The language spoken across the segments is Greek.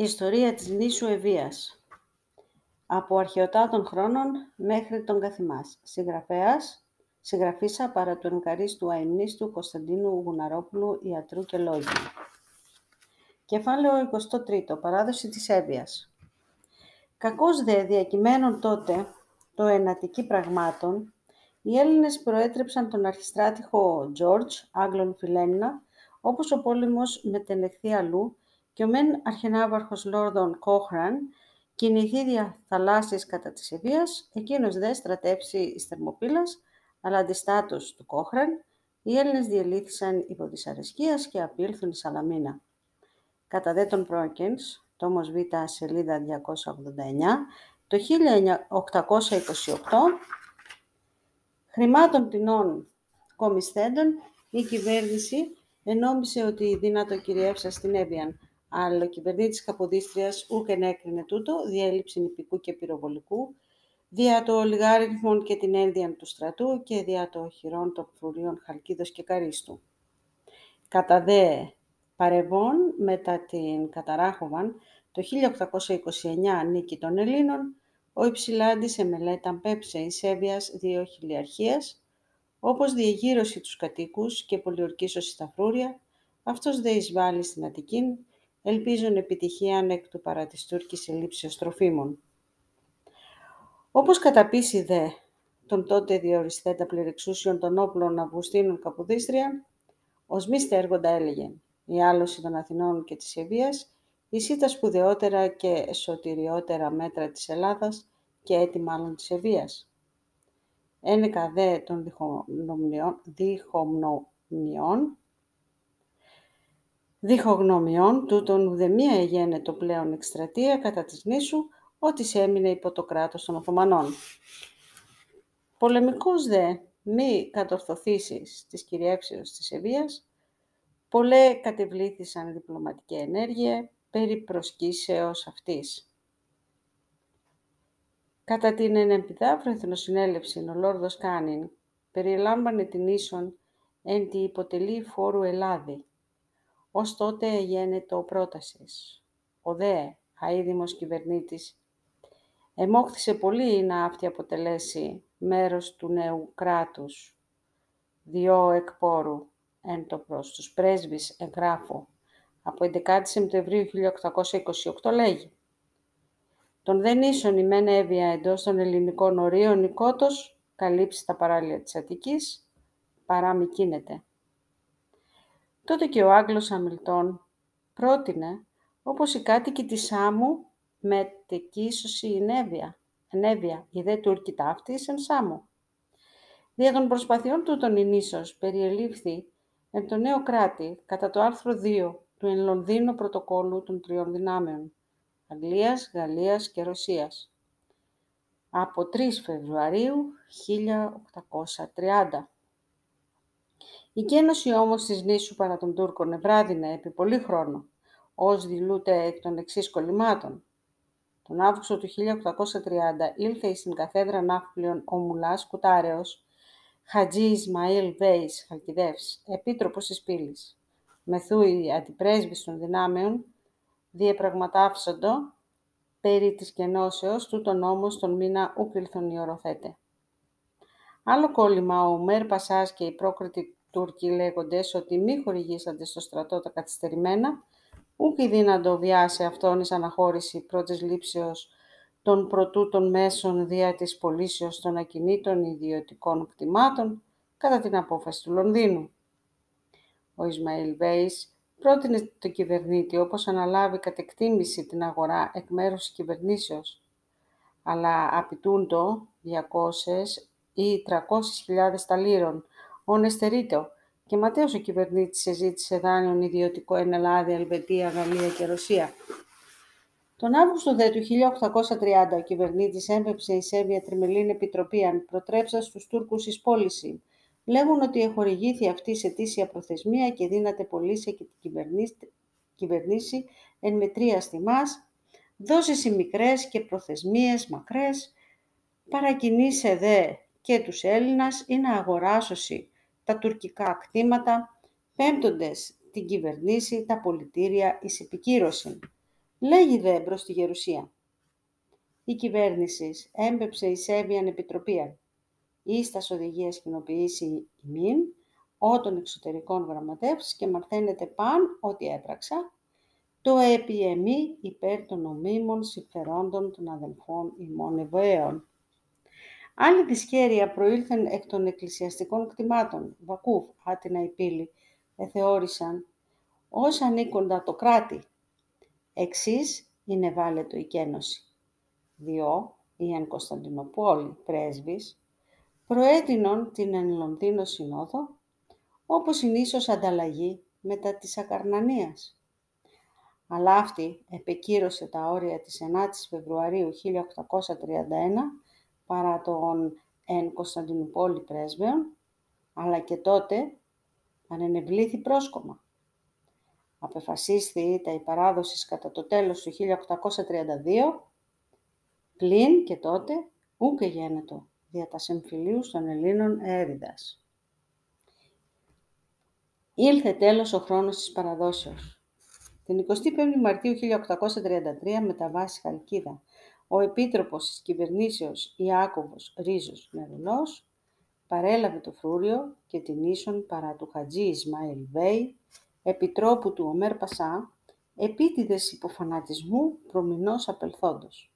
Ιστορία της νήσου Ευβοίας Από αρχαιοτάτων χρόνων μέχρι τον Καθημάς. Συγγραφέας, συγγραφίσα παρά του ενκαρίστου αημνίστου Κωνσταντίνου Γουναρόπουλου Ιατρού και Λόγιου. Κεφάλαιο 23. Παράδοση της Εύβοιας. Κακώς δε διακειμένων τότε το ενατική πραγμάτων, οι Έλληνες προέτρεψαν τον αρχιστράτηχο George, Άγγλων Φιλένινα, όπως ο πόλεμος μετενεχθεί αλλού και ο μεν αρχενάβαρχος Λόρδον Κόχραν κινηθεί δια θαλάσσης κατά της Ευβίας, εκείνος δε στρατεύσει εις Θερμοπύλας, αλλά αντιστάτως του Κόχραν, οι Έλληνες διελήθησαν υπό της αρεσκίας και απήλθουν εις Σαλαμίνα. Κατά δε τον Πρόκενς, τόμος Β, σελίδα 289, το 1828, χρημάτων τεινών κομισθέντων, η κυβέρνηση ενόμισε ότι δυνατό κυριεύσα στην Εύβοιαν, αλλά ο κυβερνήτης Καποδίστριας ούκ ενέκρινε τούτο, διέλειψη νηπικού και πυροβολικού, δια το λιγάριθμον και την ένδυαν του στρατού και δια το χειρών των φρουρίων Χαλκίδος και Καρίστου. Κατά δε παρεβών μετά την Καταράχοβαν, το 1829 νίκη των Ελλήνων, ο Υψηλάντης εμελέταν πέψε εις Εύβοιας δύο χιλιαρχίας, όπως διεγύρωση τους κατοίκους και πολιορκήσωση στα φρούρια, αυτός δε εισβάλλει στην Αττικήν, ελπίζουν επιτυχία εκ του παρά της Τούρκης ελλείψεως τροφίμων. Όπως καταπίσει δε τον τότε διοριστέτα πληρεξούσιον των όπλων Αυγουστίνων Καποδίστρια, ως μη στέργοντα έλεγε η άλωση των Αθηνών και της Ευβίας, ισή τα σπουδαιότερα και σωτηριότερα μέτρα της Ελλάδας και έτη μάλλον της Ευβίας. Ένεκα δε των διχομνομιών, διχογνωμιών, τούτον ουδεμία το πλέον εκστρατεία κατά της νήσου, ότις έμεινε υπό το κράτος των Οθωμανών. Πολεμικός δε μη κατορθωθήσεις της κυριεύσεως της Ευβίας, πολλέ κατεβλήθησαν διπλωματική ενέργεια περί προσκύσεως αυτής. Κατά την ενεπιδάφρο εθνοσυνέλευση, ο Λόρδος Κάνιν περιλάμβανε την ίσον εν τη υποτελή φόρου Ελλάδη, ως τότε γένετο πρότασης. Ο δε, αίδημος κυβερνήτης, εμόχθησε πολύ να αυτή αποτελέσει μέρος του νέου κράτους. Διό εκπόρου, εν το προς τους πρέσβεις εγγράφου, από 11 Σεπτεμβρίου 1828 λέγει «Τον δεν ίσον η μεν έβια εντός των ελληνικών ορίων η κότος καλύψει τα παράλια της Αττικής, παρά μη κίνεται». Τότε και ο Άγγλος Αμιλτών πρότεινε, όπως οι κάτοικοι της Σάμου, με τεκίσωση ενέβεια, ενέβεια, η δε Τούρκη ταύτης εν Σάμου. Δια των προσπαθειών του τον Ινίσος περιελήφθη εν το νέο κράτη κατά το άρθρο 2 του εν Λονδίνο πρωτοκόλλου των τριών δυνάμεων Αγγλίας, Γαλλίας και Ρωσίας από 3 Φεβρουαρίου 1830. Η κένωση όμως της νήσου παρά των Τούρκων ευράδινε επί πολύ χρόνο, ως δηλούται εκ των εξής κολλημάτων. Τον Αύγουστο του 1830 ήλθε στην καθέδρα ναύπλιων ο Μουλάς Κουτάρεος, Χατζή Ισμαήλ Βέης Χαλκιδεύς, επίτροπος της πύλης. Μεθού οι αντιπρέσβεις των δυνάμεων διεπραγματάυσοντο περί της κενώσεως του τον νόμος τον μήνα ούκ ήλθον η οροθέτε. Άλλο κόλλημα ο Μέρ Πασάς και οι πρόκριτοι Τούρκοι λέγοντες ότι μη χορηγήσατε στο στρατό τα καθυστερημένα, ούκ δύνατο βιάσει αυτόν εις αναχώρηση πρώτης λήψεως των πρωτούτων μέσων δια της πωλήσεως των ακινήτων ιδιωτικών κτημάτων κατά την απόφαση του Λονδίνου. Ο Ισμαήλ Βέης πρότεινε το κυβερνήτη όπως αναλάβει κατ' εκτίμηση την αγορά εκ μέρους της κυβερνήσεως, αλλά απειτούν το 200 ή 300.000 ταλήρων, όν εστερείτο, και ματέως ο κυβερνήτης εζήτησε δάνειον ιδιωτικό εν Ελλάδα, Ελβετία, Γαλλία και Ρωσία. Τον Αύγουστο δε του 1830 ο κυβερνήτης έμπεψε η Σέβια Τριμελήν Επιτροπή αν προτρέψα στους Τούρκους εις πώληση. Λέγουν ότι εχορηγήθη αυτή σε τήσια προθεσμία και δύναται πωλήσει και την κυβερνήσει εν μετρία στιμάς, δώσεις οι μικρές και προθεσμίες μακρές, παρακινήσε δε και τους Έλληνας ή να αγοράσωση τα τουρκικά κτήματα, πέμπτοντες την κυβερνήσει τα πολιτήρια εις επικύρωση. Λέγει δε προς τη γερουσία. Η κυβέρνηση έμπεψε η Σέβιαν Επιτροπία. Ίστας οδηγίας κοινοποιήσει ημίν, ό των εξωτερικών γραμματεύς και μαθαίνετε παν ότι έπραξα, το επιεμή υπέρ των νομίμων συμφερόντων των αδελφών ημών Εβαίων. Άλλη δυσχέρεια προήλθεν εκ των εκκλησιαστικών κτημάτων, Βακούφ, Άτινα η πύλη, εθεώρησαν ως ανήκοντα το κράτη. Εξής είναι βάλετο η κένωση. Διό, η εν Κωνσταντινούπολη πρέσβης, προέτεινον την εν Λονδίνο Συνόδο, όπως είναι ίσως ανταλλαγή μετά της Ακαρνανίας. Αλλά αυτή επεκύρωσε τα όρια της 9ης Φεβρουαρίου 1831 παρά τον εν Κωνσταντινούπολη πρέσβεων, αλλά και τότε ανενευλήθη πρόσκομα. Απεφασίστη τα η παράδοση κατά το τέλος του 1832, πλην και τότε ούκε γένετο δια τα συμφιλίους των Ελλήνων έριδας. Ήλθε τέλος ο χρόνος της παραδόσεως. Την 25η Μαρτίου 1833 μεταβάσει Χαλκίδα, ο Επίτροπος της Κυβερνήσεως Ιάκωβος Ρίζος Μερουλός παρέλαβε το φρούριο και την ίσον παρά του Χατζή Ισμαήλ Βέη, επιτρόπου του Ομέρ Πασά, επίτηδες υποφανατισμού προμηνός απελθόντος.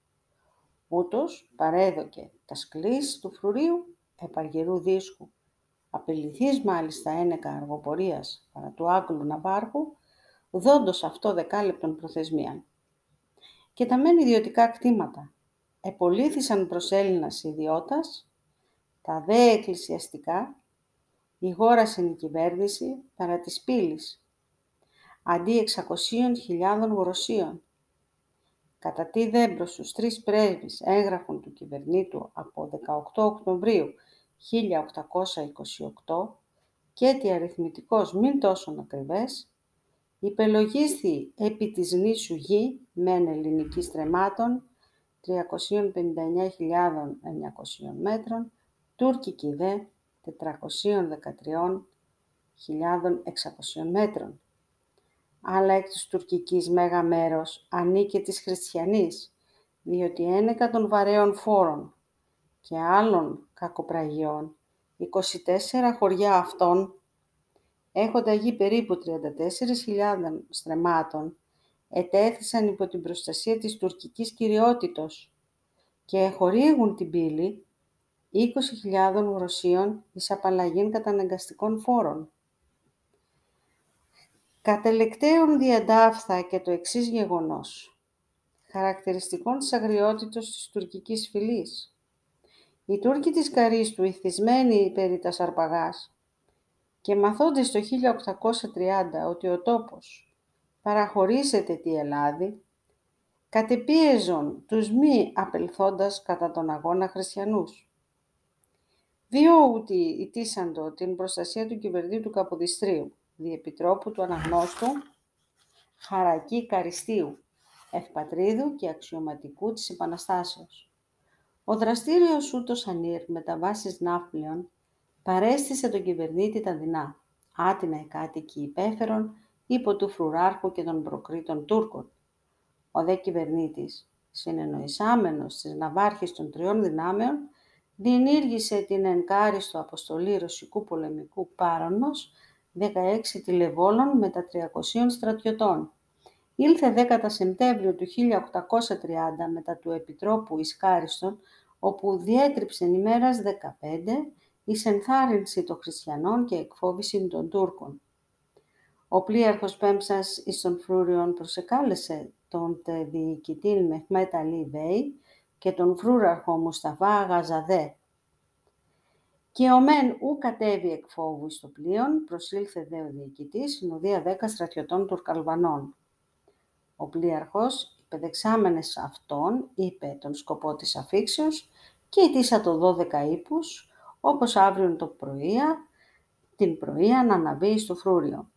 Ούτως παρέδοκε τα σκλής του φρουρίου επαργερού δίσκου, απεληθείς μάλιστα ένεκα αργοπορίας παρά του Άγγλου Ναβάρχου, δόντος αυτό δεκάλεπτον προθεσμίαν. Και τα μεν ιδιωτικά κτήματα επολύθησαν προς Έλληνας ιδιώτας, τα δε εκκλησιαστικά, ηγόρασεν η κυβέρνηση παρά της πύλης, αντί 600.000 γροσίων. Κατά τι δέμπρος στους τρεις πρέσβεις έγγραφων του κυβερνήτου από 18 Οκτωβρίου 1828 και τι αριθμητικός μην τόσο ακριβές, υπελογίσθη επί της νήσου γη μεν ελληνική στρεμάτων 359.900 μέτρων, τουρκική δε 413.600 μέτρων. Αλλά εκ της τουρκικής μέγα μέρος ανήκε της χριστιανής, διότι ένεκα των βαρέων φόρων και άλλων κακοπραγιών, 24 χωριά αυτών έχοντα γη περίπου 34.000 στρεμάτων, ετέθησαν υπό την προστασία της τουρκικής κυριότητος και χορήγουν την πύλη 20.000 Ρωσίων εις απαλλαγήν καταναγκαστικών φόρων. Κατελεκταίων διαντάφθα και το εξής γεγονός, χαρακτηριστικών της αγριότητος της τουρκικής φυλής. Οι Τούρκοι της Καρίστου, ηθισμένοι περί τα Σαρπαγάς, και μαθώντας το 1830 ότι ο τόπος παραχωρήσεται τη Ελλάδη, κατεπίεζον τους μη απελθόντας κατά τον αγώνα χριστιανούς. Δύο ούτι ητήσαντο την προστασία του κυβερνήτου Καποδιστρίου, διεπιτρόπου του αναγνώστου Χαρακή Καριστίου, ευπατρίδου και αξιωματικού της Επαναστάσεως. Ο δραστήριος ούτως ανήρ με τα βάσεις ναύπλιων παρέστησε τον κυβερνήτη τα δεινά, άτινα οι κάτοικοι υπέφερον, υπό του φρουράρχου και των προκρήτων Τούρκων. Ο δε κυβερνήτης, συνεννοησάμενος στις ναυάρχες των τριών δυνάμεων, διενήργησε την ενκάριστο αποστολή ρωσικού πολεμικού πάρονος 16 τηλεβόλων με τα 300 στρατιωτών. Ήλθε 10 Σεπτέμβριο του 1830 μετά του Επιτρόπου Ισκάριστον, όπου διέτριψε ημέρας 15 εις ενθάρρυνση των χριστιανών και εκφόβηση των Τούρκων. Ο πλοίαρχος Πέμψας εις των Φρούριων προσεκάλεσε τον τε διοικητήν Μεχμέτ Αλή Βέη και τον φρούραρχο Μουσταβά Αγαζαδέ. Και ο μεν ου κατέβη εκ φόβου στο πλοίον, προσήλθε δε ο διοικητής, συνοδεία δέκα στρατιωτών Τουρκαλβανών. Ο πλοίαρχος, υπεδεξάμενες αυτόν, είπε τον σκοπό της αφήξεως και ητήσα το δώδεκα ύπους, όπως αύριο το πρωία, την πρωία να αναβεί στο φρούριο.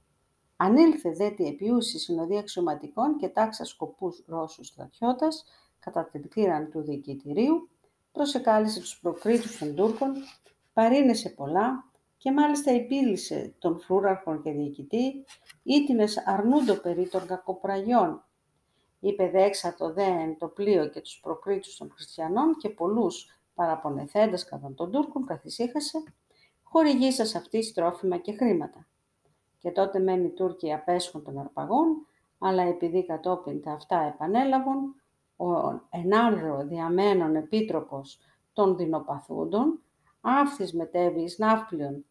Ανήλθε δε τη επιούσης συνοδεία αξιωματικών και τάξα σκοπούς Ρώσους στρατιώτας κατά την κτήραν του διοικητηρίου, προσεκάλεσε τους προκρίτους των Τούρκων, παρήνεσε πολλά και μάλιστα επίλυσε τον φρούραρχον και διοικητή, ήτινες αρνούντο περί των κακοπραγιών. είπε δέξατο δέν το πλοίο και τους προκρίτους των χριστιανών και πολλούς παραπονεθέντες κατά των Τούρκων καθησύχασε, χορηγήσας αυτή τρόφιμα και χρήματα. Και τότε μεν οι Τούρκοι απέσχουν των αρπαγών, αλλά επειδή κατόπιν τα αυτά επανέλαβαν, ο ενάρρο διαμένων επίτροπος των δεινοπαθούντων, αύθις μετέβη εις ναύπλιον,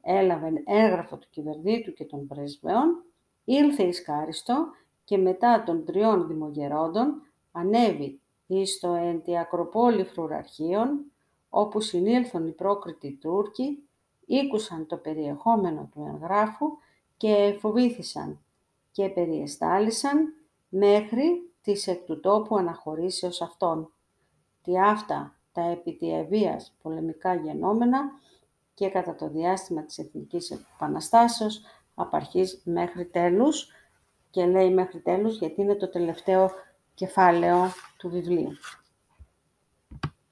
έλαβε έγγραφο του κυβερνήτου και των πρεσβεών, ήλθε εις Κάριστο και μετά των τριών δημογερόντων ανέβη εις το εν τη Ακροπόλη φρουραρχείων, όπου συνήλθον οι πρόκριτοι Τούρκοι, ήκουσαν το περιεχόμενο του εγγράφου και φοβήθησαν και περιεστάλησαν μέχρι της εκ του τόπου αναχωρήσεως αυτών. Τι αυτά τα επί πολεμικά γενόμενα και κατά το διάστημα της Εθνικής Επαναστάσεως απαρχής μέχρι τέλους και λέει μέχρι τέλους γιατί είναι το τελευταίο κεφάλαιο του βιβλίου.